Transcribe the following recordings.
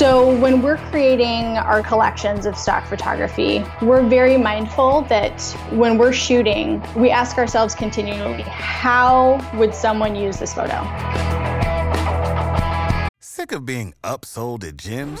So, when we're creating our collections of stock photography, we're very mindful that when we're shooting, we ask ourselves continually, how would someone use this photo? Sick of being upsold at gyms?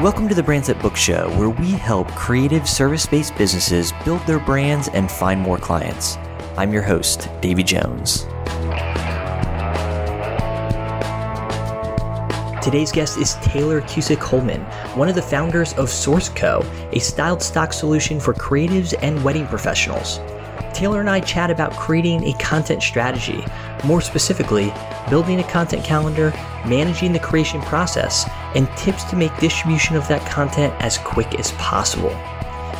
Welcome to the Brands Book Show, where we help creative service based businesses build their brands and find more clients. I'm your host, Davy Jones. Today's guest is Taylor Cusick Holman, one of the founders of Source Co., a styled stock solution for creatives and wedding professionals. Taylor and I chat about creating a content strategy, more specifically, building a content calendar, managing the creation process, and tips to make distribution of that content as quick as possible.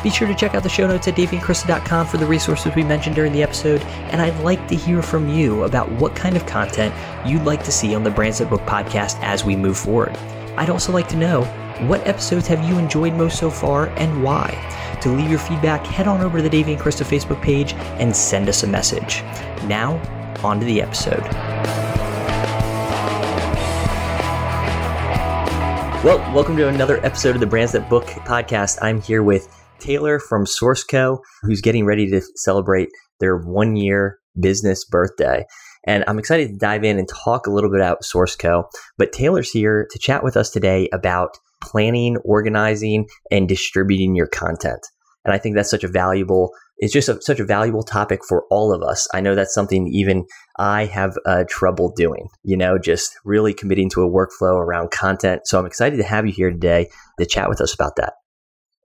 Be sure to check out the show notes at davyandkrista.com for the resources we mentioned during the episode, and I'd like to hear from you about what kind of content you'd like to see on the Brands That Book podcast as we move forward. I'd also like to know what episodes have you enjoyed most so far and why? To leave your feedback, head on over to the Davy and Krista Facebook page and send us a message. Now, on to the episode. Well, welcome to another episode of the Brands That Book podcast. I'm here with Taylor from SourceCo, who's getting ready to celebrate their one year business birthday. And I'm excited to dive in and talk a little bit about SourceCo. But Taylor's here to chat with us today about planning, organizing, and distributing your content. And I think that's such a valuable, it's just a, such a valuable topic for all of us. I know that's something even I have uh, trouble doing, you know, just really committing to a workflow around content. So I'm excited to have you here today to chat with us about that.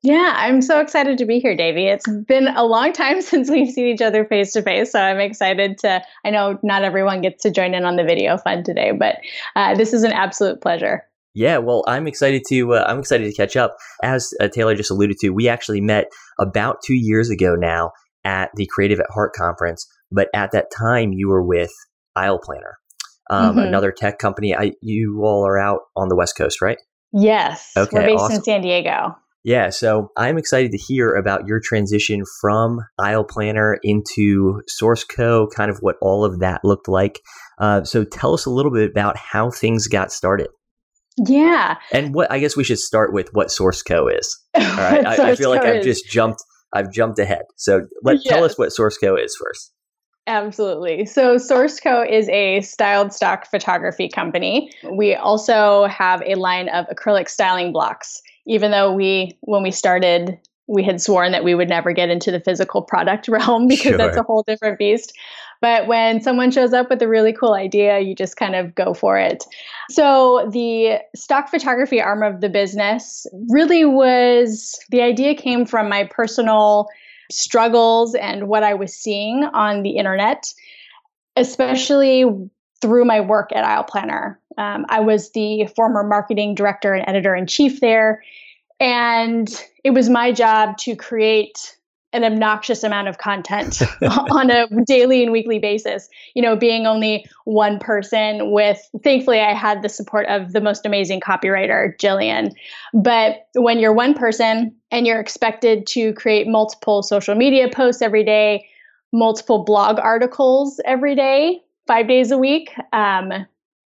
Yeah, I'm so excited to be here, Davy. It's been a long time since we've seen each other face to face, so I'm excited to. I know not everyone gets to join in on the video fun today, but uh, this is an absolute pleasure. Yeah, well, I'm excited to uh, I'm excited to catch up. As uh, Taylor just alluded to, we actually met about two years ago now at the Creative at Heart conference. But at that time, you were with Aisle Planner, um, mm-hmm. another tech company. I, you all are out on the West Coast, right? Yes. Okay, we're based awesome. in San Diego. Yeah, so I'm excited to hear about your transition from Aisle Planner into Source Co. Kind of what all of that looked like. Uh, so tell us a little bit about how things got started. Yeah. And what I guess we should start with what Source Co is. All right. I, I, feel like I've just jumped I've jumped ahead. So let yes. tell us what Source Co is first. Absolutely. So Source Co is a styled stock photography company. We also have a line of acrylic styling blocks. Even though we when we started we had sworn that we would never get into the physical product realm because sure. that's a whole different beast. But when someone shows up with a really cool idea, you just kind of go for it. So, the stock photography arm of the business really was the idea came from my personal struggles and what I was seeing on the internet, especially through my work at Aisle Planner. Um, I was the former marketing director and editor in chief there. And it was my job to create an obnoxious amount of content on a daily and weekly basis. You know, being only one person with, thankfully, I had the support of the most amazing copywriter, Jillian. But when you're one person and you're expected to create multiple social media posts every day, multiple blog articles every day, five days a week, um,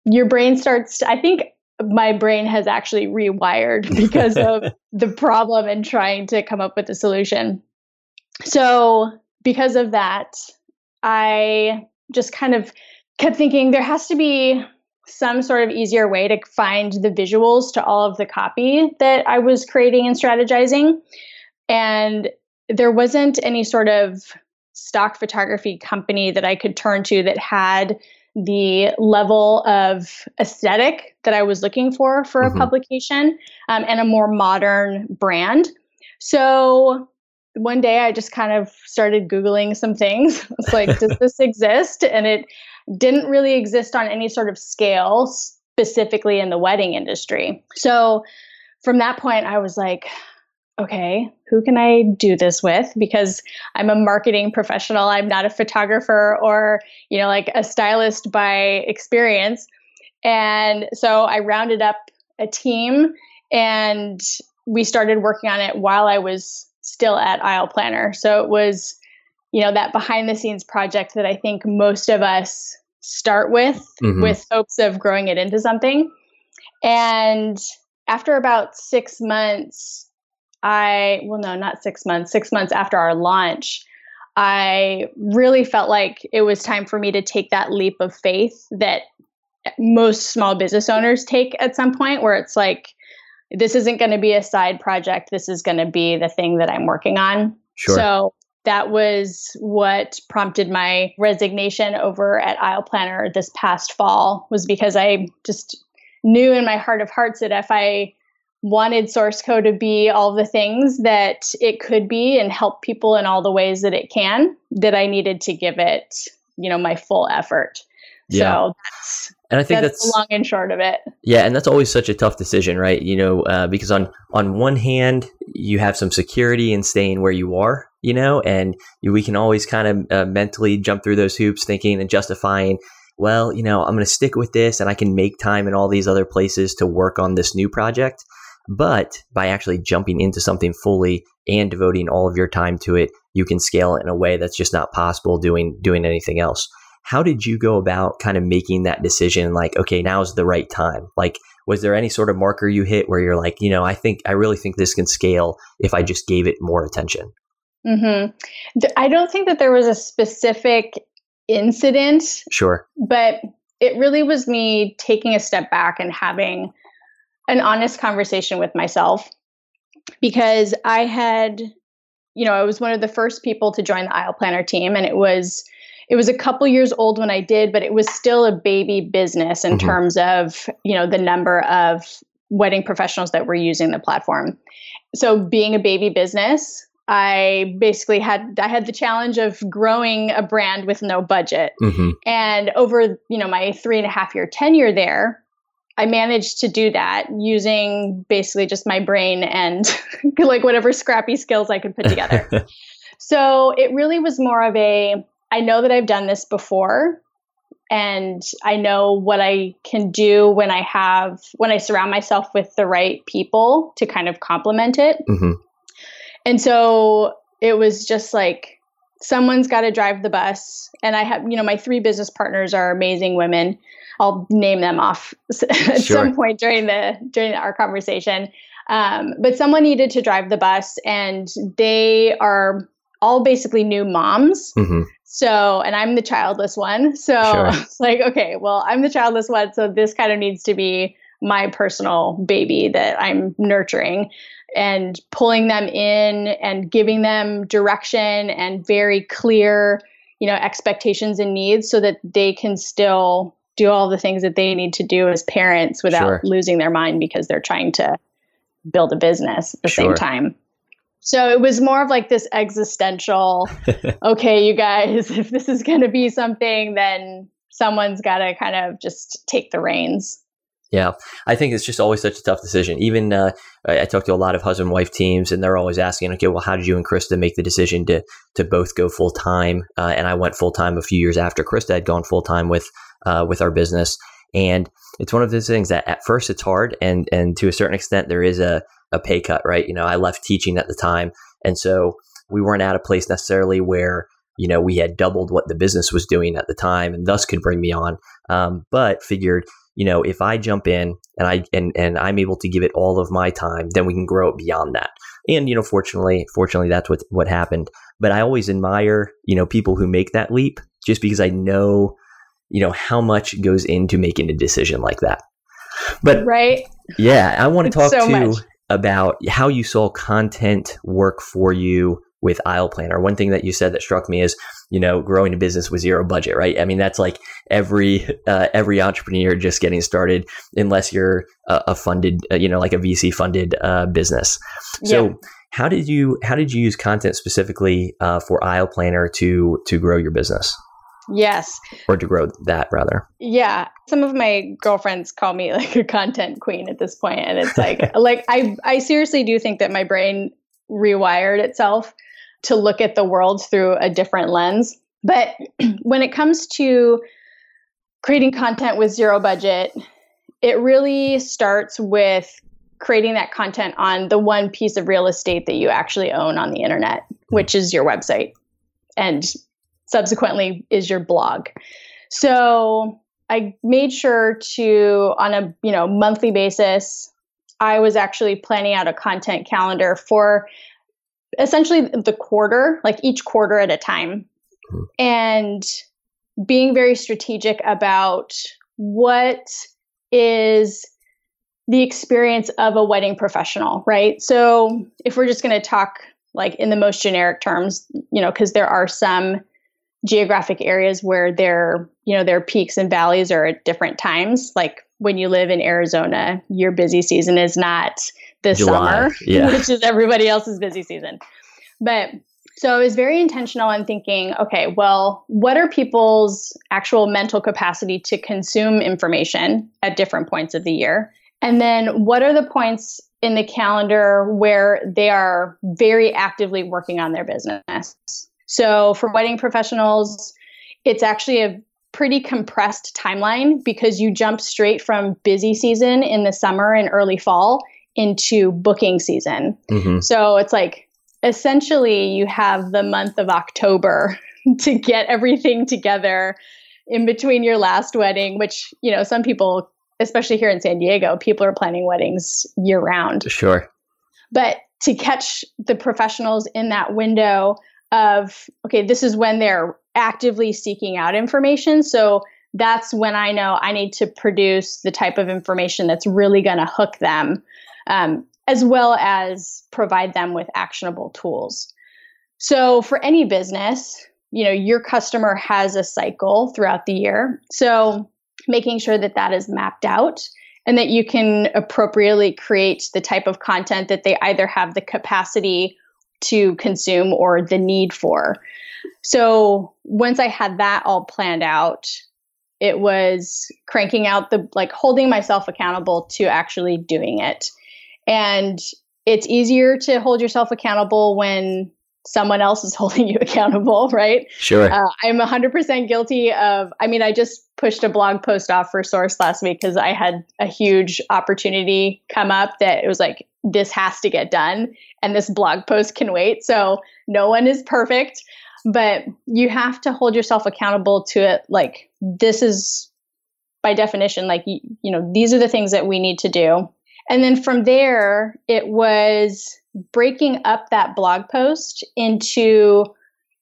your brain starts, I think my brain has actually rewired because of the problem and trying to come up with a solution. So, because of that, I just kind of kept thinking there has to be some sort of easier way to find the visuals to all of the copy that I was creating and strategizing. And there wasn't any sort of stock photography company that I could turn to that had the level of aesthetic that I was looking for for mm-hmm. a publication um, and a more modern brand. So one day I just kind of started Googling some things. It's like, does this exist? And it didn't really exist on any sort of scale, specifically in the wedding industry. So from that point, I was like, okay, who can I do this with? Because I'm a marketing professional. I'm not a photographer or, you know, like a stylist by experience. And so I rounded up a team and we started working on it while I was still at Aisle Planner. So it was, you know, that behind the scenes project that I think most of us start with, mm-hmm. with hopes of growing it into something. And after about six months, I, well, no, not six months, six months after our launch, I really felt like it was time for me to take that leap of faith that most small business owners take at some point, where it's like, this isn't going to be a side project. This is going to be the thing that I'm working on. Sure. So that was what prompted my resignation over at Aisle Planner this past fall was because I just knew in my heart of hearts that if I wanted Source Co to be all the things that it could be and help people in all the ways that it can that i needed to give it you know my full effort. Yeah. so that's and i think that's, that's long and short of it. Yeah and that's always such a tough decision right? You know uh, because on on one hand you have some security in staying where you are you know and you, we can always kind of uh, mentally jump through those hoops thinking and justifying well you know i'm going to stick with this and i can make time in all these other places to work on this new project but by actually jumping into something fully and devoting all of your time to it, you can scale it in a way that's just not possible doing doing anything else. How did you go about kind of making that decision like okay, now is the right time? Like was there any sort of marker you hit where you're like, you know, I think I really think this can scale if I just gave it more attention? Mhm. I don't think that there was a specific incident. Sure. But it really was me taking a step back and having an honest conversation with myself because I had, you know, I was one of the first people to join the Aisle Planner team, and it was it was a couple years old when I did, but it was still a baby business in mm-hmm. terms of you know the number of wedding professionals that were using the platform. So being a baby business, I basically had I had the challenge of growing a brand with no budget. Mm-hmm. And over you know my three and a half year tenure there, I managed to do that using basically just my brain and like whatever scrappy skills I could put together. so it really was more of a I know that I've done this before and I know what I can do when I have when I surround myself with the right people to kind of complement it. Mm-hmm. And so it was just like someone's got to drive the bus and I have you know my three business partners are amazing women I'll name them off at sure. some point during the during our conversation. Um, but someone needed to drive the bus, and they are all basically new moms. Mm-hmm. So, and I'm the childless one. So sure. it's like, okay, well, I'm the childless one. So this kind of needs to be my personal baby that I'm nurturing and pulling them in and giving them direction and very clear, you know, expectations and needs so that they can still do all the things that they need to do as parents without sure. losing their mind because they're trying to build a business at the sure. same time. So it was more of like this existential, okay, you guys, if this is going to be something, then someone's got to kind of just take the reins. Yeah, I think it's just always such a tough decision. Even uh, I talk to a lot of husband wife teams, and they're always asking, "Okay, well, how did you and Krista make the decision to to both go full time?" Uh, and I went full time a few years after Krista had gone full time with uh, with our business. And it's one of those things that at first it's hard, and and to a certain extent there is a a pay cut, right? You know, I left teaching at the time, and so we weren't at a place necessarily where you know we had doubled what the business was doing at the time, and thus could bring me on. Um, but figured, you know, if I jump in and I and and I'm able to give it all of my time, then we can grow it beyond that. And you know, fortunately, fortunately, that's what what happened. But I always admire you know people who make that leap, just because I know you know how much goes into making a decision like that. But right? yeah i want to talk so to much. about how you saw content work for you with aisle planner. One thing that you said that struck me is you know growing a business with zero budget right? I mean that's like every uh, every entrepreneur just getting started unless you're a, a funded uh, you know like a vc funded uh, business. So yeah. how did you how did you use content specifically uh, for aisle planner to to grow your business Yes. Or to grow that rather. Yeah. Some of my girlfriends call me like a content queen at this point and it's like like I I seriously do think that my brain rewired itself to look at the world through a different lens. But when it comes to creating content with zero budget, it really starts with creating that content on the one piece of real estate that you actually own on the internet, hmm. which is your website and subsequently is your blog. So I made sure to on a, you know, monthly basis, I was actually planning out a content calendar for essentially the quarter, like each quarter at a time. Mm-hmm. And being very strategic about what is the experience of a wedding professional, right? So if we're just going to talk like in the most generic terms, you know, because there are some geographic areas where their, you know, their peaks and valleys are at different times. Like when you live in Arizona, your busy season is not the July, summer, yeah. which is everybody else's busy season. But so I was very intentional in thinking, okay, well, what are people's actual mental capacity to consume information at different points of the year? And then what are the points in the calendar where they are very actively working on their business? So for wedding professionals, it's actually a pretty compressed timeline because you jump straight from busy season in the summer and early fall into booking season. Mm-hmm. So it's like essentially you have the month of October to get everything together in between your last wedding, which, you know, some people, especially here in San Diego, people are planning weddings year round. Sure. But to catch the professionals in that window of, okay, this is when they're actively seeking out information. So that's when I know I need to produce the type of information that's really going to hook them. Um, as well as provide them with actionable tools. So for any business, you know, your customer has a cycle throughout the year. So making sure that that is mapped out and that you can appropriately create the type of content that they either have the capacity to consume or the need for. So once I had that all planned out, it was cranking out the like holding myself accountable to actually doing it. And it's easier to hold yourself accountable when someone else is holding you accountable, right? Sure. Uh, I'm 100% guilty of, I mean, I just pushed a blog post off for Source last week because I had a huge opportunity come up that it was like, this has to get done and this blog post can wait. So no one is perfect, but you have to hold yourself accountable to it. Like, this is by definition, like, you, you know, these are the things that we need to do and then from there, it was breaking up that blog post into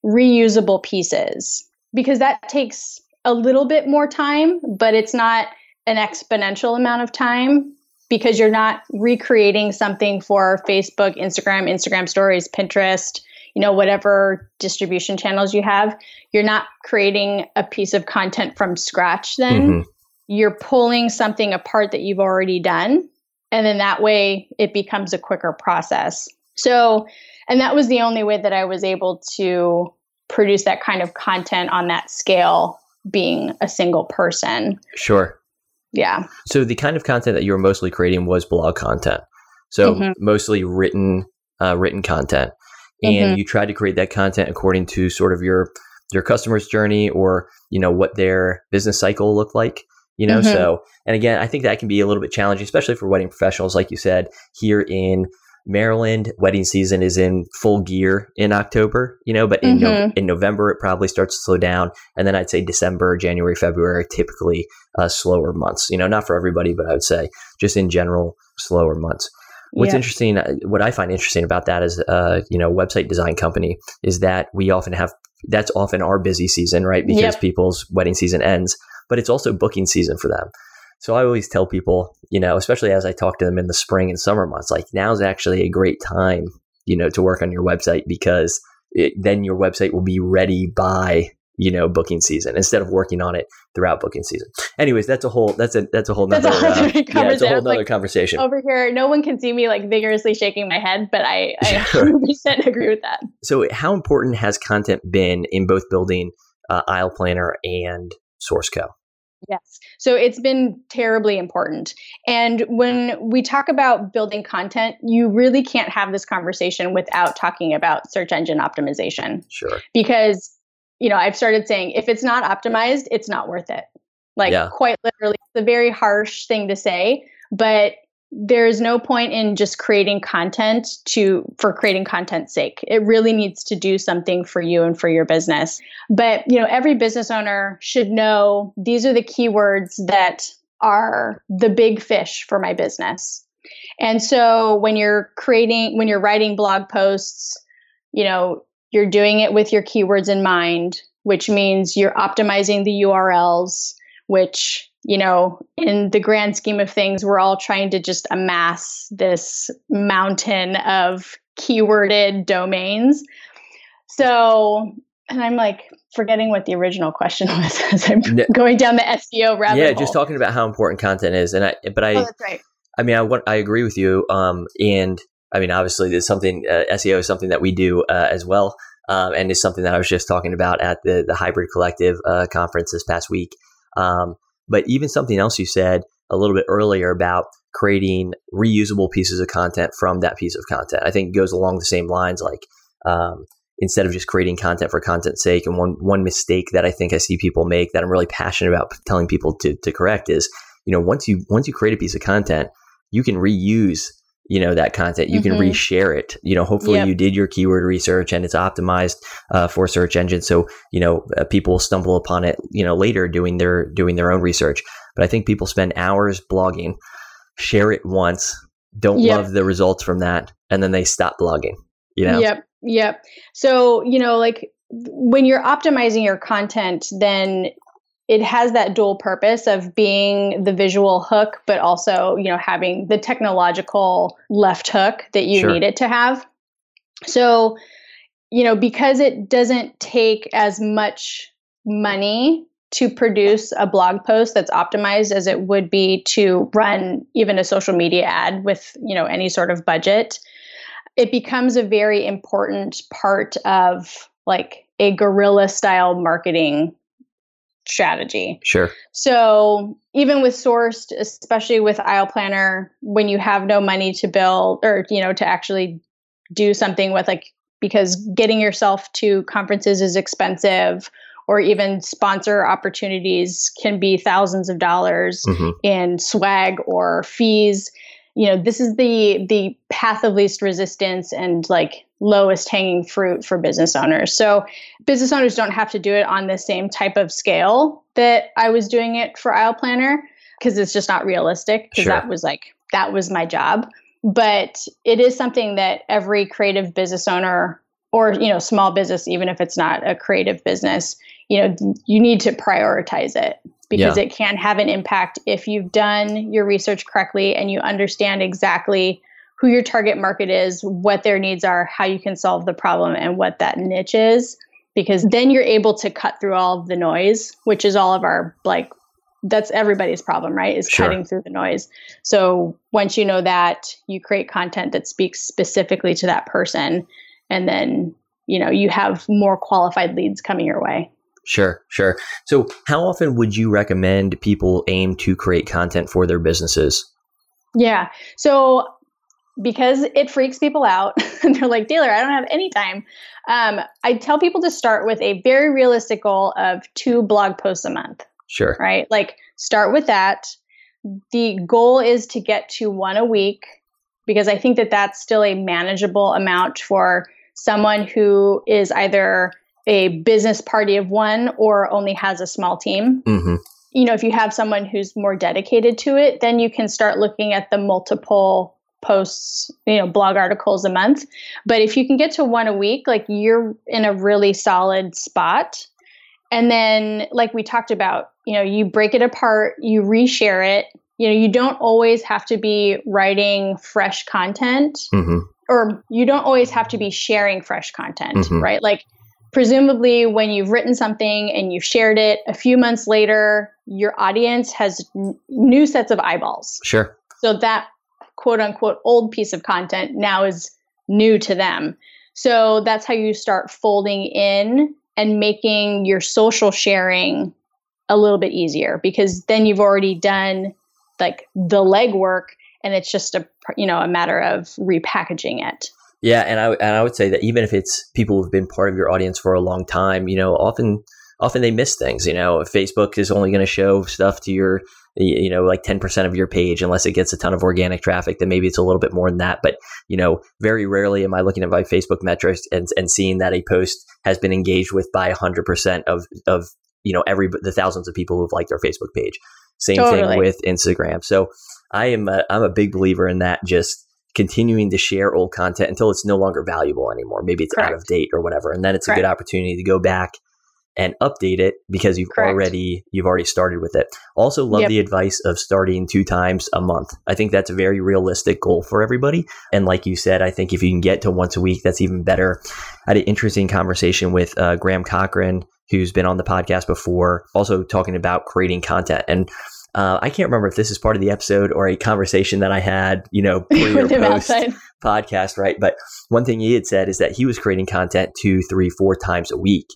reusable pieces because that takes a little bit more time, but it's not an exponential amount of time because you're not recreating something for Facebook, Instagram, Instagram stories, Pinterest, you know, whatever distribution channels you have. You're not creating a piece of content from scratch then. Mm-hmm. You're pulling something apart that you've already done and then that way it becomes a quicker process. So, and that was the only way that I was able to produce that kind of content on that scale being a single person. Sure. Yeah. So the kind of content that you were mostly creating was blog content. So mm-hmm. mostly written uh, written content. And mm-hmm. you tried to create that content according to sort of your your customer's journey or, you know, what their business cycle looked like you know mm-hmm. so and again i think that can be a little bit challenging especially for wedding professionals like you said here in maryland wedding season is in full gear in october you know but in, mm-hmm. no, in november it probably starts to slow down and then i'd say december january february typically uh, slower months you know not for everybody but i would say just in general slower months What's yeah. interesting, uh, what I find interesting about that a uh, you know website design company is that we often have that's often our busy season, right? Because yep. people's wedding season ends but it's also booking season for them. So I always tell people, you know, especially as I talk to them in the spring and summer months, like now's actually a great time, you know, to work on your website because it, then your website will be ready by you know booking season instead of working on it throughout booking season. Anyways, that's a whole that's a that's a whole nother, that's a whole uh, yeah, it's a whole other like, conversation. Over here, no one can see me like vigorously shaking my head, but I I 100% agree with that. So, how important has content been in both building uh, Aisle Planner and Source SourceCo? Yes. So it's been terribly important. And when we talk about building content, you really can't have this conversation without talking about search engine optimization. Sure. Because, you know, I've started saying if it's not optimized, it's not worth it. Like, yeah. quite literally, it's a very harsh thing to say, but there's no point in just creating content to for creating content's sake. It really needs to do something for you and for your business. But you know every business owner should know these are the keywords that are the big fish for my business. And so when you're creating when you're writing blog posts you know you're doing it with your keywords in mind which means you're optimizing the urls which you know, in the grand scheme of things, we're all trying to just amass this mountain of keyworded domains. So, and I'm like forgetting what the original question was as I'm no, going down the SEO rabbit Yeah, hole. just talking about how important content is, and I, but I, oh, that's right. I mean, I want, I agree with you. Um, and I mean, obviously, there's something uh, SEO is something that we do uh, as well, um, and is something that I was just talking about at the the Hybrid Collective uh, conference this past week. Um, but even something else you said a little bit earlier about creating reusable pieces of content from that piece of content, I think goes along the same lines. Like um, instead of just creating content for content's sake, and one one mistake that I think I see people make that I'm really passionate about telling people to to correct is, you know, once you once you create a piece of content, you can reuse you know that content you mm-hmm. can reshare it you know hopefully yep. you did your keyword research and it's optimized uh, for search engines so you know uh, people stumble upon it you know later doing their doing their own research but i think people spend hours blogging share it once don't yep. love the results from that and then they stop blogging you know yep yep so you know like when you're optimizing your content then it has that dual purpose of being the visual hook, but also, you know, having the technological left hook that you sure. need it to have. So, you know, because it doesn't take as much money to produce a blog post that's optimized as it would be to run even a social media ad with, you know, any sort of budget, it becomes a very important part of like a guerrilla style marketing strategy. Sure. So even with sourced, especially with Aisle Planner, when you have no money to build or you know to actually do something with like because getting yourself to conferences is expensive or even sponsor opportunities can be thousands of dollars mm-hmm. in swag or fees you know this is the the path of least resistance and like lowest hanging fruit for business owners so business owners don't have to do it on the same type of scale that i was doing it for aisle planner because it's just not realistic because sure. that was like that was my job but it is something that every creative business owner or you know small business even if it's not a creative business you know you need to prioritize it because yeah. it can have an impact if you've done your research correctly and you understand exactly who your target market is, what their needs are, how you can solve the problem, and what that niche is. Because then you're able to cut through all of the noise, which is all of our like that's everybody's problem, right? Is sure. cutting through the noise. So once you know that, you create content that speaks specifically to that person, and then you know you have more qualified leads coming your way. Sure, sure. So, how often would you recommend people aim to create content for their businesses? Yeah. So, because it freaks people out, and they're like, Taylor, I don't have any time. Um, I tell people to start with a very realistic goal of two blog posts a month. Sure. Right? Like, start with that. The goal is to get to one a week because I think that that's still a manageable amount for someone who is either a business party of one or only has a small team. Mm-hmm. You know, if you have someone who's more dedicated to it, then you can start looking at the multiple posts, you know, blog articles a month. But if you can get to one a week, like you're in a really solid spot. And then, like we talked about, you know, you break it apart, you reshare it. You know, you don't always have to be writing fresh content, mm-hmm. or you don't always have to be sharing fresh content, mm-hmm. right? Like, presumably when you've written something and you've shared it a few months later your audience has n- new sets of eyeballs sure so that quote unquote old piece of content now is new to them. So that's how you start folding in and making your social sharing a little bit easier because then you've already done like the legwork and it's just a you know a matter of repackaging it. Yeah and i and i would say that even if it's people who've been part of your audience for a long time you know often often they miss things you know facebook is only going to show stuff to your you know like 10% of your page unless it gets a ton of organic traffic then maybe it's a little bit more than that but you know very rarely am i looking at my facebook metrics and, and seeing that a post has been engaged with by 100% of of you know every the thousands of people who've liked our facebook page same totally. thing with instagram so i am a, i'm a big believer in that just continuing to share old content until it's no longer valuable anymore maybe it's Correct. out of date or whatever and then it's Correct. a good opportunity to go back and update it because you've Correct. already you've already started with it. Also love yep. the advice of starting two times a month. I think that's a very realistic goal for everybody. And like you said, I think if you can get to once a week, that's even better. I had an interesting conversation with uh, Graham Cochran, who's been on the podcast before, also talking about creating content. And uh, I can't remember if this is part of the episode or a conversation that I had, you know, pre or post podcast, right? But one thing he had said is that he was creating content two, three, four times a week.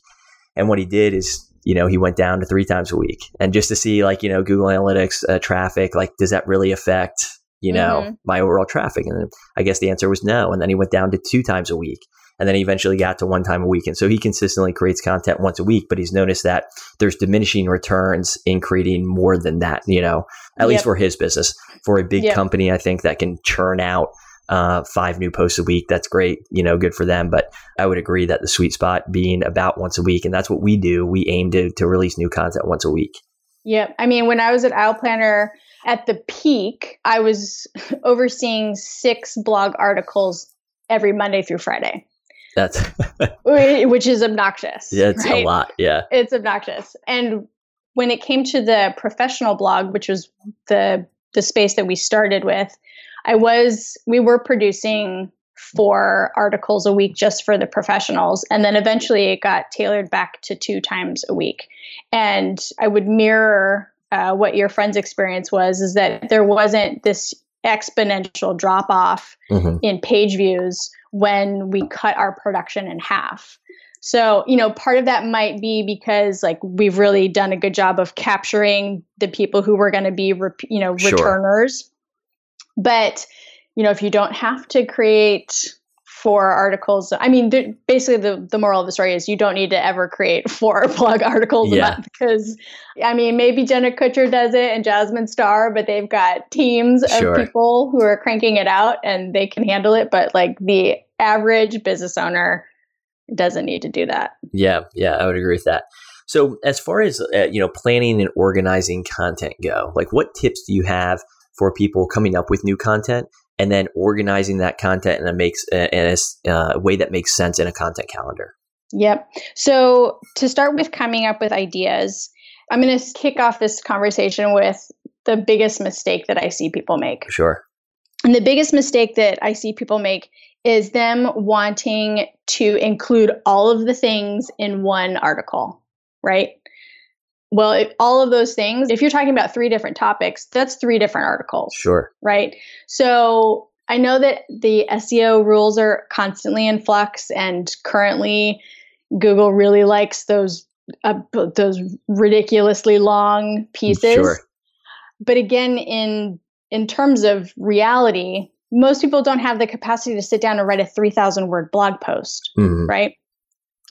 And what he did is, you know, he went down to three times a week. And just to see, like, you know, Google Analytics uh, traffic, like, does that really affect, you know, mm-hmm. my overall traffic? And I guess the answer was no. And then he went down to two times a week. And then he eventually got to one time a week. And so he consistently creates content once a week, but he's noticed that there's diminishing returns in creating more than that, you know, at yep. least for his business. For a big yep. company, I think that can churn out uh, five new posts a week. That's great, you know, good for them. But I would agree that the sweet spot being about once a week, and that's what we do. We aim to to release new content once a week. Yep. I mean, when I was at Aisle Planner at the peak, I was overseeing six blog articles every Monday through Friday. That's which is obnoxious. Yeah, it's right? a lot. Yeah. It's obnoxious. And when it came to the professional blog, which was the the space that we started with, I was, we were producing four articles a week just for the professionals. And then eventually it got tailored back to two times a week. And I would mirror uh, what your friend's experience was is that there wasn't this exponential drop off mm-hmm. in page views when we cut our production in half. So, you know, part of that might be because like we've really done a good job of capturing the people who were going to be, you know, returners. Sure. But, you know, if you don't have to create four articles, I mean, basically the, the moral of the story is you don't need to ever create four blog articles yeah. a month because, I mean, maybe Jenna Kutcher does it and Jasmine Star, but they've got teams of people who are cranking it out and they can handle it. But like the average business owner doesn't need to do that. Yeah, yeah, I would agree with that. So, as far as uh, you know, planning and organizing content go, like what tips do you have for people coming up with new content and then organizing that content in a makes in a uh, way that makes sense in a content calendar. Yep. So to start with coming up with ideas, I'm going to kick off this conversation with the biggest mistake that I see people make. Sure. And the biggest mistake that I see people make is them wanting to include all of the things in one article, right? Well, if, all of those things, if you're talking about three different topics, that's three different articles. Sure. Right. So I know that the SEO rules are constantly in flux, and currently Google really likes those uh, those ridiculously long pieces. Sure. But again, in in terms of reality, most people don't have the capacity to sit down and write a 3,000 word blog post, mm-hmm. right?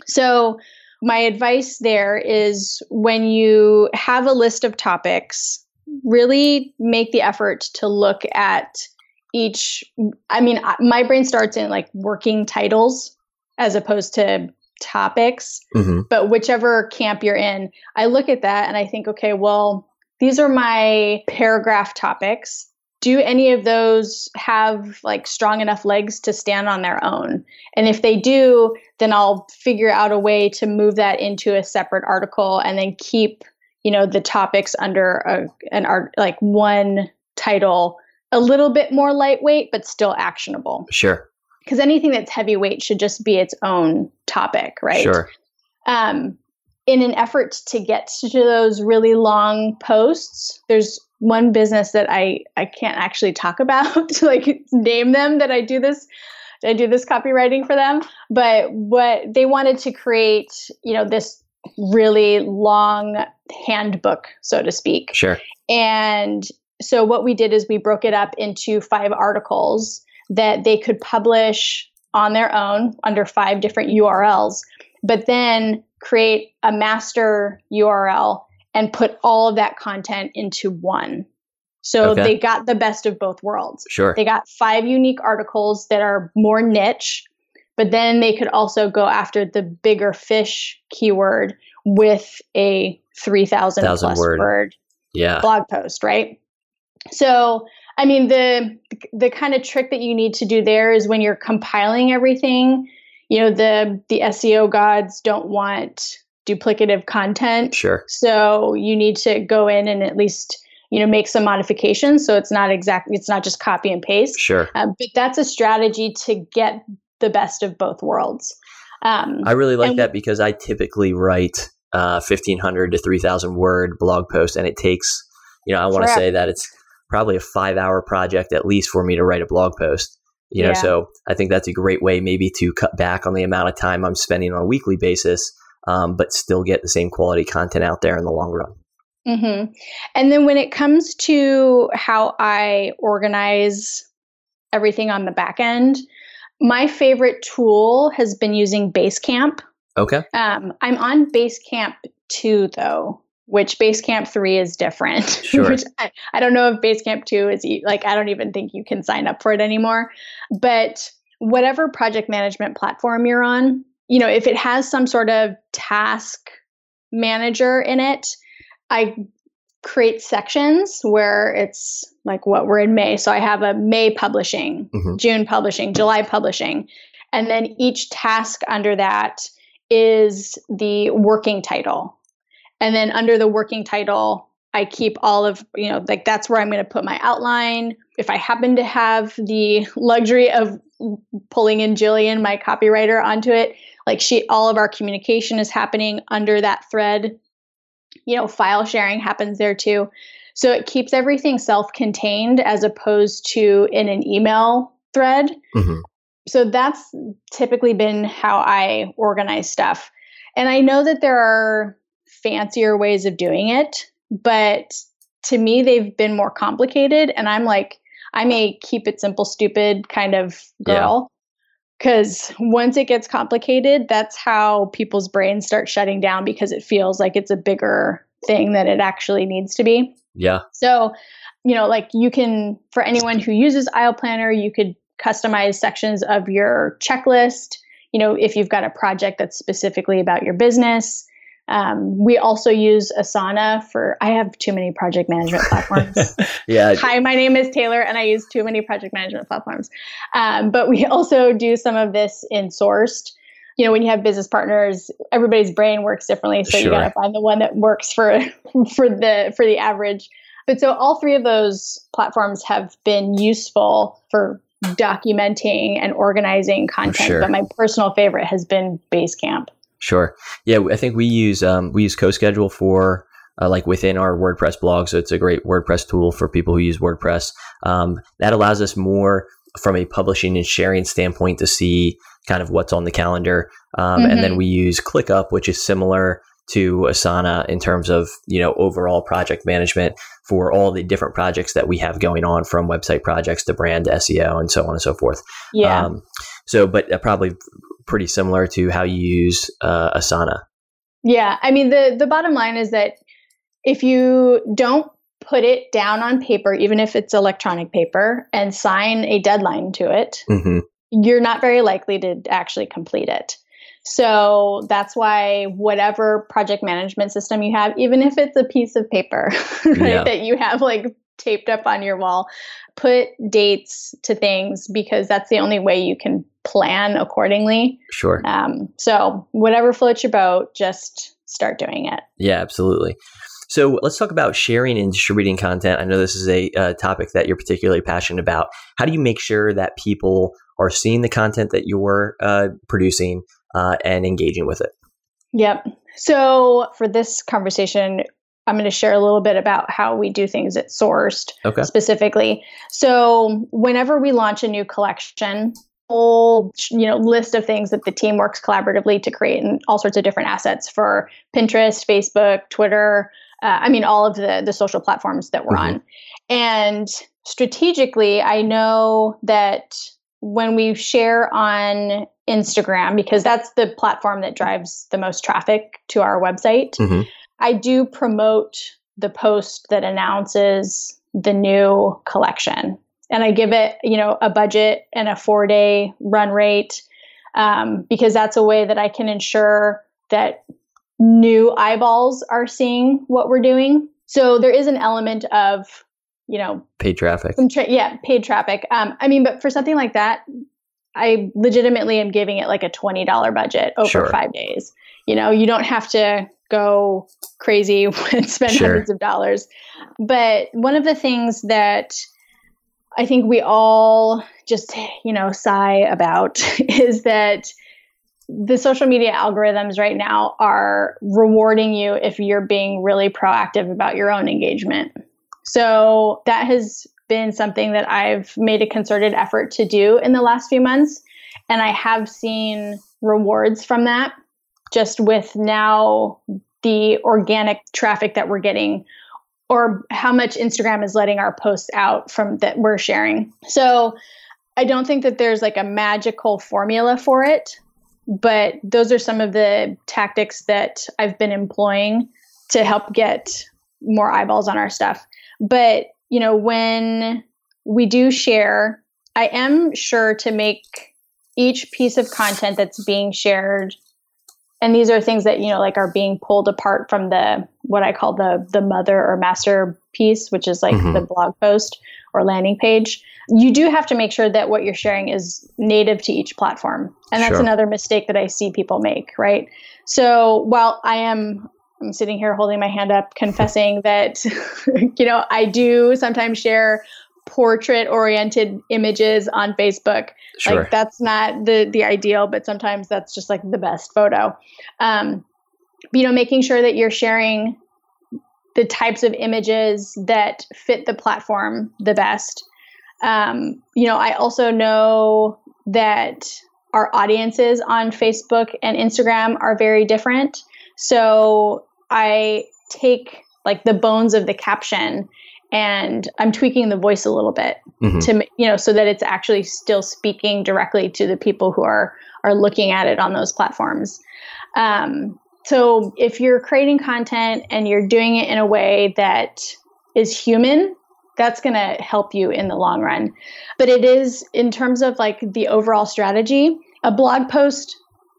So my advice there is when you have a list of topics, really make the effort to look at each. I mean, my brain starts in like working titles as opposed to topics, mm-hmm. but whichever camp you're in, I look at that and I think, okay, well, these are my paragraph topics do any of those have like strong enough legs to stand on their own? And if they do then i'll figure out a way to move that into a separate article and then keep you know the topics under a, an art like one title a little bit more lightweight but still actionable. Sure. Because anything that's heavyweight should just be its own topic right? Sure. Um in an effort to get to those really long posts there's one business that I I can't actually talk about to like name them that I do this I do this copywriting for them. But what they wanted to create, you know, this really long handbook, so to speak. Sure. And so what we did is we broke it up into five articles that they could publish on their own under five different URLs, but then create a master URL and put all of that content into one. So Okay. they got the best of both worlds. Sure. They got five unique articles that are more niche, but then they could also go after the bigger fish keyword with a 3,000 Thousand plus word. word yeah. blog post, right? So, I mean, the the kind of trick that you need to do there is when you're compiling everything, you know, the the SEO gods don't want duplicative content. Sure. So, you need to go in and at least, you know, make some modifications so it's not exactly it's not just copy and paste. Sure. Uh, but that's a strategy to get the best of both worlds. Um, I really like and- that because I typically write uh, 1500 to 3000 word blog post and it takes, you know, I want to say that it's probably a five hour project at least for me to write a blog post. You know, Yeah. so I think that's a great way maybe to cut back on the amount of time I'm spending on a weekly basis, um, but still get the same quality content out there in the long run. hmm And then when it comes to how I organize everything on the back end, my favorite tool has been using Basecamp. Okay. Um, I'm on Basecamp 2, though, which Basecamp 3 is different. Sure. which I, I don't know if Basecamp 2 is like, I don't even think you can sign up for it anymore. But whatever project management platform you're on, you know, if it has some sort of task manager in it, I create sections where it's like what we're in May. So I have a May publishing, Mhm. June publishing, July publishing. And then each task under that is the working title. And then under the working title, I keep all of, you know, like that's where I'm going to put my outline. If I happen to have the luxury of pulling in Jillian, my copywriter, onto it, like she, all of our communication is happening under that thread. You know, file sharing happens there too. So it keeps everything self contained as opposed to in an email thread hmm so that's typically been how I organize stuff. And I know that there are fancier ways of doing it, but to me, they've been more complicated. And I'm like, I'm a keep it simple, stupid kind of girl. Because once it gets complicated, that's how people's brains start shutting down because it feels like it's a bigger thing than it actually needs to be. Yeah. So, you know, like you can, for anyone who uses Aisle Planner, you could customize sections of your checklist. You know, if you've got a project that's specifically about your business. Um, we also use Asana for, I have too many project management platforms. Yeah. Hi, my name is Taylor, and I use too many project management platforms. Um, but we also do some of this in sourced. You know, when you have business partners, everybody's brain works differently, so you got to find the one that works for for the for the average. But so all three of those platforms have been useful for documenting and organizing content. Sure. But my personal favorite has been Basecamp. Sure. Yeah, I think we use um, we use CoSchedule for uh, like within our WordPress blog, so it's a great WordPress tool for people who use WordPress. Um, that allows us more from a publishing and sharing standpoint to see kind of what's on the calendar, um, and then Mhm. we use ClickUp, which is similar to Asana in terms of you know overall project management for all the different projects that we have going on, from website projects to brand to SEO and so on and so forth. Yeah. Um, so, but uh, probably pretty similar to how you use uh, Asana. Yeah, I mean the the bottom line is that if you don't put it down on paper, even if it's electronic paper, and sign a deadline to it, hmm you're not very likely to actually complete it. So that's why whatever project management system you have, even if it's a piece of paper, right, Yeah. that you have like taped up on your wall, put dates to things because that's the only way you can plan accordingly. Sure. Um, so whatever floats your boat, just start doing it. Yeah, absolutely. So let's talk about sharing and distributing content. I know this is a, uh topic that you're particularly passionate about. How do you make sure that people are seeing the content that you're uh, producing uh, and engaging with it? Yep. So for this conversation, I'm going to share a little bit about how we do things at Sourced Okay. specifically. So whenever we launch a new collection, whole you know list of things that the team works collaboratively to create and all sorts of different assets for Pinterest, Facebook, Twitter. Uh, I mean, all of the the social platforms that we're mm-hmm. on. And strategically, I know that when we share on Instagram, because that's the platform that drives the most traffic to our website, mm-hmm. I do promote the post that announces the new collection. And I give it, you know, a budget and a four day run rate um, because that's a way that I can ensure that new eyeballs are seeing what we're doing. So there is an element of, you know, paid traffic. Tra- yeah, paid traffic. Um, I mean, but for something like that, I legitimately am giving it like a twenty dollar budget over sure. five days. You know, you don't have to go crazy and spend sure. hundreds of dollars. But one of the things that I think we all just, you know, sigh about is that the social media algorithms right now are rewarding you if you're being really proactive about your own engagement. So that has been something that I've made a concerted effort to do in the last few months. And I have seen rewards from that just with now the organic traffic that we're getting or how much Instagram is letting our posts out from that we're sharing. So I don't think that there's like a magical formula for it, but those are some of the tactics that I've been employing to help get more eyeballs on our stuff. But, you know, when we do share, I am sure to make each piece of content that's being shared and these are things that you know like are being pulled apart from the what i call the the mother or master piece which is like mm-hmm. the blog post or landing page you do have to make sure that what you're sharing is native to each platform and that's sure. another mistake that i see people make right so while i am i'm sitting here holding my hand up confessing that you know i do sometimes share portrait oriented images on Facebook. Sure. Like that's not the the ideal, but sometimes that's just like the best photo. Um, you know, making sure that you're sharing the types of images that fit the platform the best. Um, you know, I also know that our audiences on Facebook and Instagram are very different. So I take like the bones of the caption and I'm tweaking the voice a little bit mm-hmm. to you know so that it's actually still speaking directly to the people who are are looking at it on those platforms. Um, so if you're creating content and you're doing it in a way that is human, that's going to help you in the long run. But it is in terms of like the overall strategy, a blog post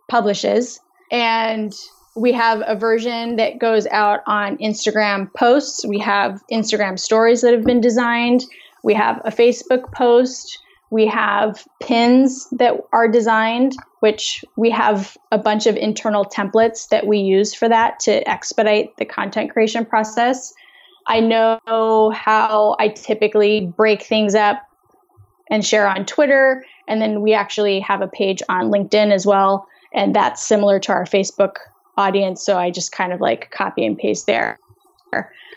publishes and we have a version that goes out on Instagram posts. We have Instagram stories that have been designed. We have a Facebook post. We have pins that are designed, which we have a bunch of internal templates that we use for that to expedite the content creation process. I know how I typically break things up and share on Twitter. And then we actually have a page on LinkedIn as well. And that's similar to our Facebook audience. So I just kind of like copy and paste there.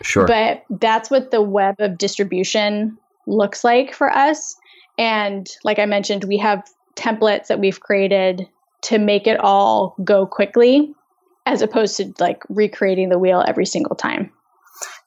Sure. But that's what the web of distribution looks like for us. And like I mentioned, we have templates that we've created to make it all go quickly as opposed to like recreating the wheel every single time.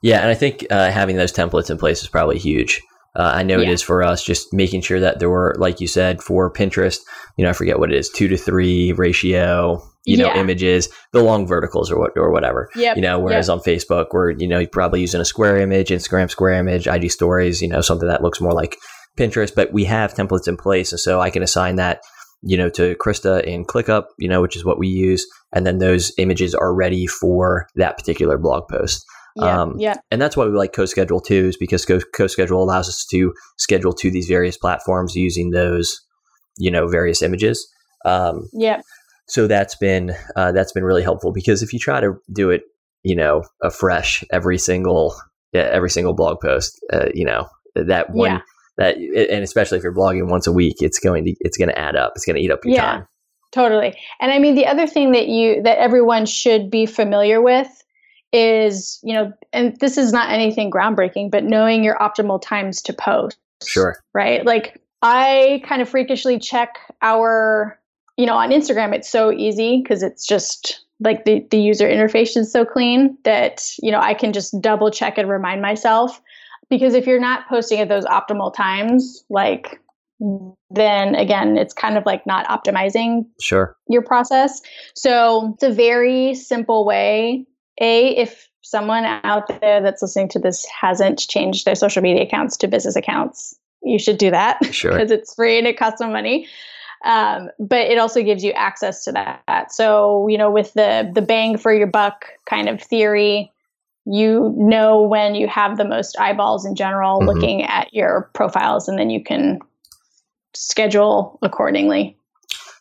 Yeah, and I think uh, having those templates in place is probably huge. Uh, I know yeah. it is for us, just making sure that there were, like you said, for Pinterest, you know, I forget what it is, two to three ratio, you know, yeah. images, the long verticals or what or whatever. Yep. You know, whereas yep. on Facebook, we're you know you're probably using a square image, Instagram square image, IG stories, you know, something that looks more like Pinterest. But we have templates in place, and so I can assign that, you know, to Krista in ClickUp, you know, which is what we use, and then those images are ready for that particular blog post. Yeah, um, yeah. And that's why we like CoSchedule too, is because CoSchedule allows us to schedule to these various platforms using those, you know, various images. Um, yeah so that's been uh, that's been really helpful because if you try to do it, you know, afresh every single every single blog post, uh, you know, that one yeah. That and especially if you're blogging once a week, it's going to it's going to add up. It's going to eat up your yeah, time. Totally. And I mean the other thing that you that everyone should be familiar with is, you know, and this is not anything groundbreaking, but knowing your optimal times to post. Sure. Right? Like I kind of freakishly check our, you know, on Instagram, it's so easy because it's just like the, the user interface is so clean that, you know, I can just double check and remind myself. Because if you're not posting at those optimal times, like then again, it's kind of like not optimizing sure your process. So it's a very simple way. A, if someone out there that's listening to this hasn't changed their social media accounts to business accounts, you should do that sure because it's free and it costs some money. Um, but it also gives you access to that. So you know, with the the bang for your buck kind of theory, you know when you have the most eyeballs in general mm-hmm. looking at your profiles, and then you can schedule accordingly.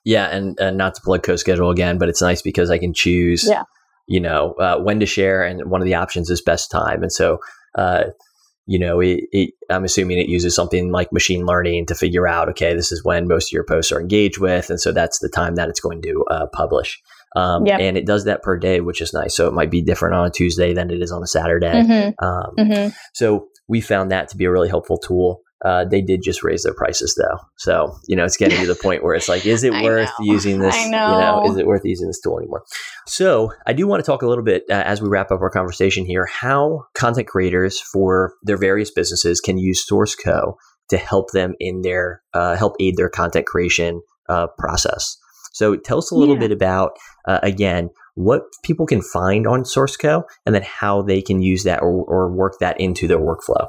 Yeah, and, and not to plug CoSchedule again, but it's nice because I can choose, yeah. you know, uh, when to share, and one of the options is best time, and so. Uh, you know, it, it, I'm assuming it uses something like machine learning to figure out, okay, this is when most of your posts are engaged with. And so that's the time that it's going to uh, publish. Um, yep. And it does that per day, which is nice. So it might be different on a Tuesday than it is on a Saturday. Mm-hmm. Um, mm-hmm. So we found that to be a really helpful tool. Uh, they did just raise their prices though. So, you know, it's getting to the point where it's like, is it worth know. using this? I know. You know, is it worth using this tool anymore? So I do want to talk a little bit uh, as we wrap up our conversation here, how content creators for their various businesses can use SourceCo to help them in their, uh, help aid their content creation uh, process. So tell us a little yeah. bit about, uh, again, what people can find on SourceCo and then how they can use that or, or work that into their workflow.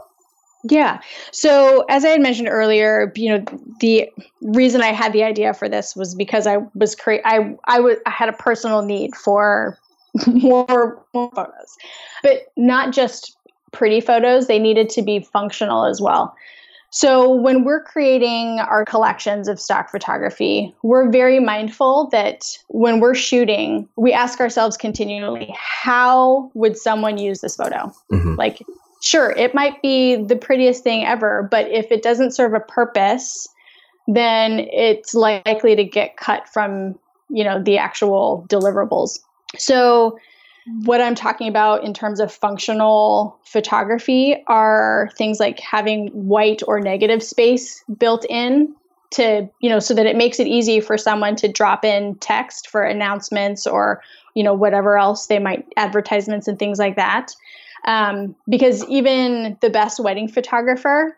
Yeah. So as I had mentioned earlier, you know, the reason I had the idea for this was because I was cre- I I was I had a personal need for more, more photos, but not just pretty photos. They needed to be functional as well. So when we're creating our collections of stock photography, we're very mindful that when we're shooting, we ask ourselves continually, how would someone use this photo? Mm-hmm. Like sure, it might be the prettiest thing ever, but if it doesn't serve a purpose, then it's likely to get cut from, you know, the actual deliverables. So what I'm talking about in terms of functional photography are things like having white or negative space built in to, you know, so that it makes it easy for someone to drop in text for announcements or, you know, whatever else they might advertisements and things like that. Um, because even the best wedding photographer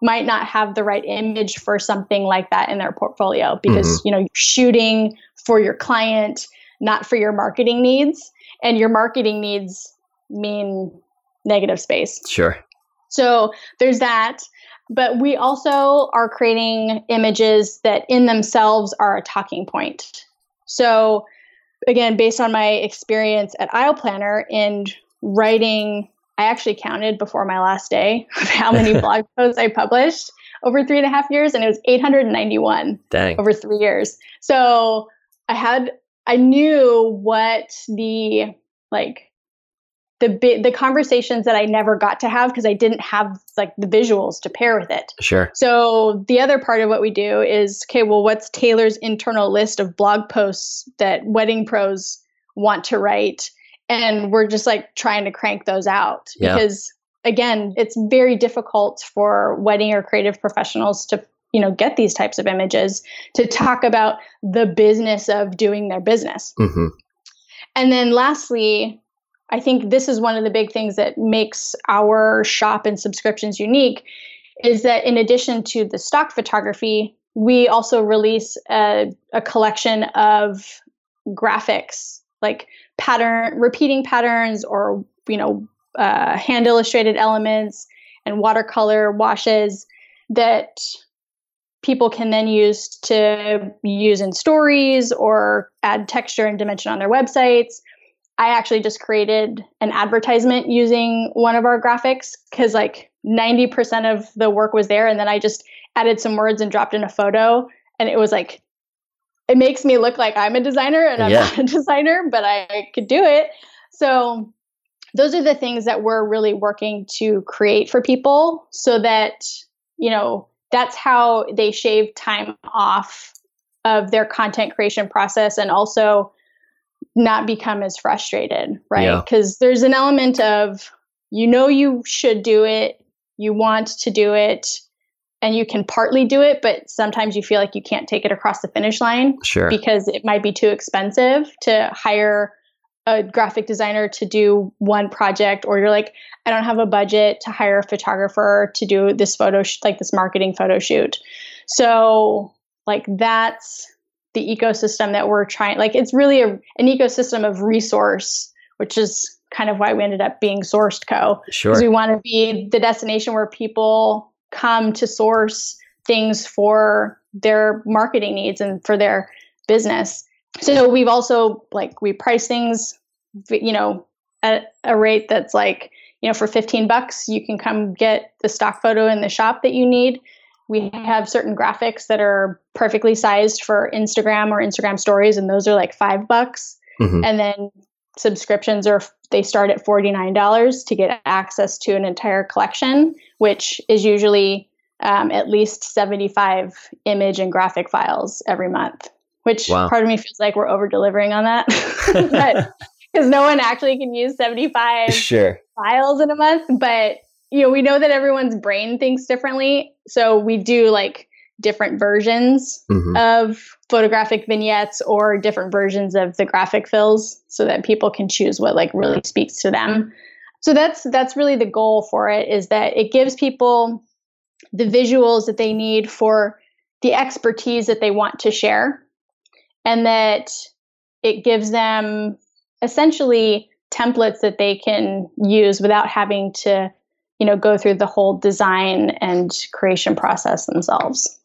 might not have the right image for something like that in their portfolio because mm-hmm. you know you're shooting for your client not for your marketing needs and your marketing needs mean negative space. Sure. So there's that but we also are creating images that in themselves are a talking point. So again based on my experience at aisle planner and writing i actually counted before my last day of how many blog posts i published over three and a half years and it was 891 Dang. over three years. So i had i knew what the like the the conversations that I never got to have because I didn't have like the visuals to pair with it. Sure. So the other part of what we do is okay, well, what's Taylor's internal list of blog posts that wedding pros want to write? and we're just like trying to crank those out yeah. because again it's very difficult for wedding or creative professionals to you know get these types of images to talk about the business of doing their business mm-hmm. and then lastly i think this is one of the big things that makes our shop and subscriptions unique is that in addition to the stock photography we also release a, a collection of graphics like pattern repeating patterns or you know uh, hand illustrated elements and watercolor washes that people can then use to use in stories or add texture and dimension on their websites. I actually just created an advertisement using one of our graphics because like 90% of the work was there and then I just added some words and dropped in a photo and it was like it makes me look like I'm a designer and I'm yeah. not a designer, but I, I could do it. So those are the things that we're really working to create for people so that, you know, that's how they shave time off of their content creation process and also not become as frustrated, right? Because yeah. there's an element of you know you should do it, you want to do it, and you can partly do it, but sometimes you feel like you can't take it across the finish line Sure. because it might be too expensive to hire a graphic designer to do one project or you're like I don't have a budget to hire a photographer to do this photo sh- like this marketing photo shoot. So like that's the ecosystem that we're trying like it's really a, an ecosystem of resource which is kind of why we ended up being sourced co sure. because we want to be the destination where people come to source things for their marketing needs and for their business. So we've also like we price things, you know, at a rate that's like, you know, for 15 bucks, you can come get the stock photo in the shop that you need. We have certain graphics that are perfectly sized for Instagram or Instagram stories, and those are like five bucks. Mhm. And then subscriptions are they start at $49 to get access to an entire collection which is usually um, at least 75 image and graphic files every month which Wow. part of me feels like we're over delivering on that because no one actually can use 75 Sure. files in a month but you know we know that everyone's brain thinks differently so we do like different versions Mhm. of photographic vignettes or different versions of the graphic fills so that people can choose what like really speaks to them so that's that's really the goal for it is that it gives people the visuals that they need for the expertise that they want to share and that it gives them essentially templates that they can use without having to you know go through the whole design and creation process themselves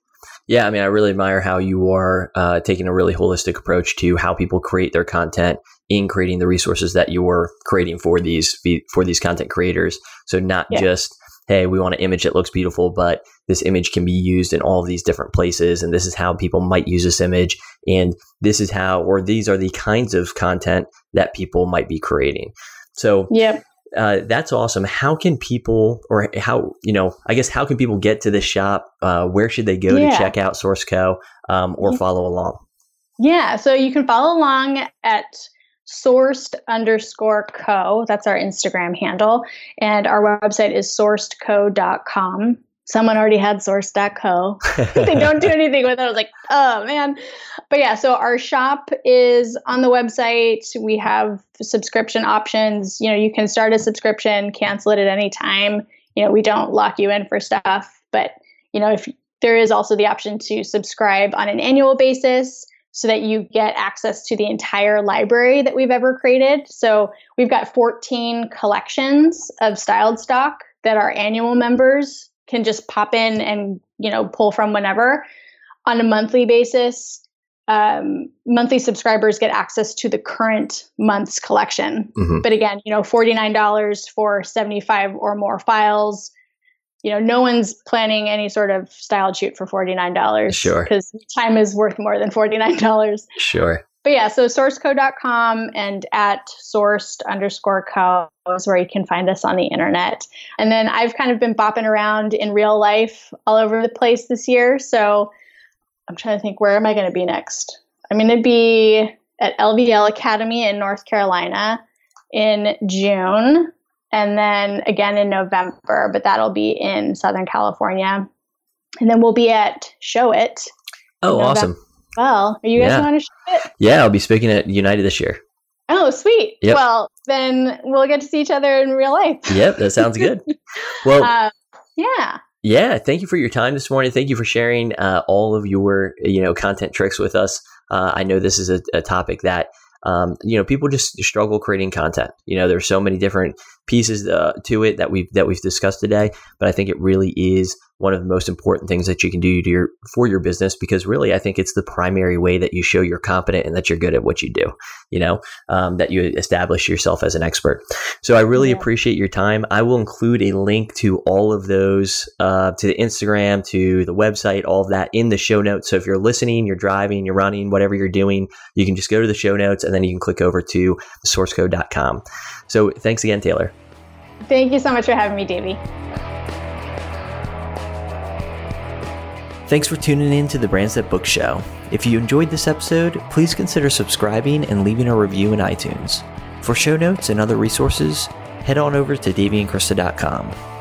Yeah, I mean, I really admire how you are uh, taking a really holistic approach to how people create their content in creating the resources that you're creating for these for these content creators. So not Yeah. just hey, we want an image that looks beautiful, but this image can be used in all of these different places, and this is how people might use this image, and this is how, or these are the kinds of content that people might be creating. So yeah. uh, that's awesome. How can people, or how you know, I guess, how can people get to the shop? Uh, where should they go Yeah. to check out SourceCo um, or follow along? Yeah, so you can follow along at sourced underscore co. That's our Instagram handle. And our website is sourcedco.com. Someone already had source.co. they don't do anything with it. I was like, oh man. But yeah, so our shop is on the website. We have subscription options. You know, you can start a subscription, cancel it at any time. You know, we don't lock you in for stuff. But, you know, if there is also the option to subscribe on an annual basis so that you get access to the entire library that we've ever created. So we've got 14 collections of styled stock that our annual members can just pop in and you know pull from whenever on a monthly basis. Um, monthly subscribers get access to the current month's collection. Mhm. But again, you know, $49 for 75 or more files. You know, no one's planning any sort of styled shoot for $49. Sure. Because time is worth more than $49. Sure. But yeah, so sourceco.com and at sourced underscore co is where you can find us on the internet. And then I've kind of been bopping around in real life all over the place this year. So I'm trying to think, where am I going to be next? I'm going to be at LVL Academy in North Carolina in June. And then again in November, but that'll be in Southern California. And then we'll be at Showit. Oh, awesome. Well, are you guys Yeah. going to Showit? Yeah, I'll be speaking at United this year. Oh, sweet. Yep. Well, then we'll get to see each other in real life. Yep, that sounds good. Well, Uh, yeah. yeah, thank you for your time this morning. Thank you for sharing uh, all of your you know content tricks with us. Uh, I know this is a, a topic that um, you know people just struggle creating content. You know, there's so many different pieces uh, to it that we've that we've discussed today, but I think it really is one of the most important things that you can do to your for your business because really I think it's the primary way that you show you're competent and that you're good at what you do. You know, um, that you establish yourself as an expert. So I really Yeah. appreciate your time. I will include a link to all of those, uh, to the Instagram, to the website, all of that in the show notes. So if you're listening, you're driving, you're running, whatever you're doing, you can just go to the show notes and then you can click over to sourcedco.com. So thanks again, Taylor. Thank you so much for having me, Davey. Thanks for tuning in to the Brands That Book Show. If you enjoyed this episode, please consider subscribing and leaving a review in iTunes. For show notes and other resources, head on over to daveyandkrista.com.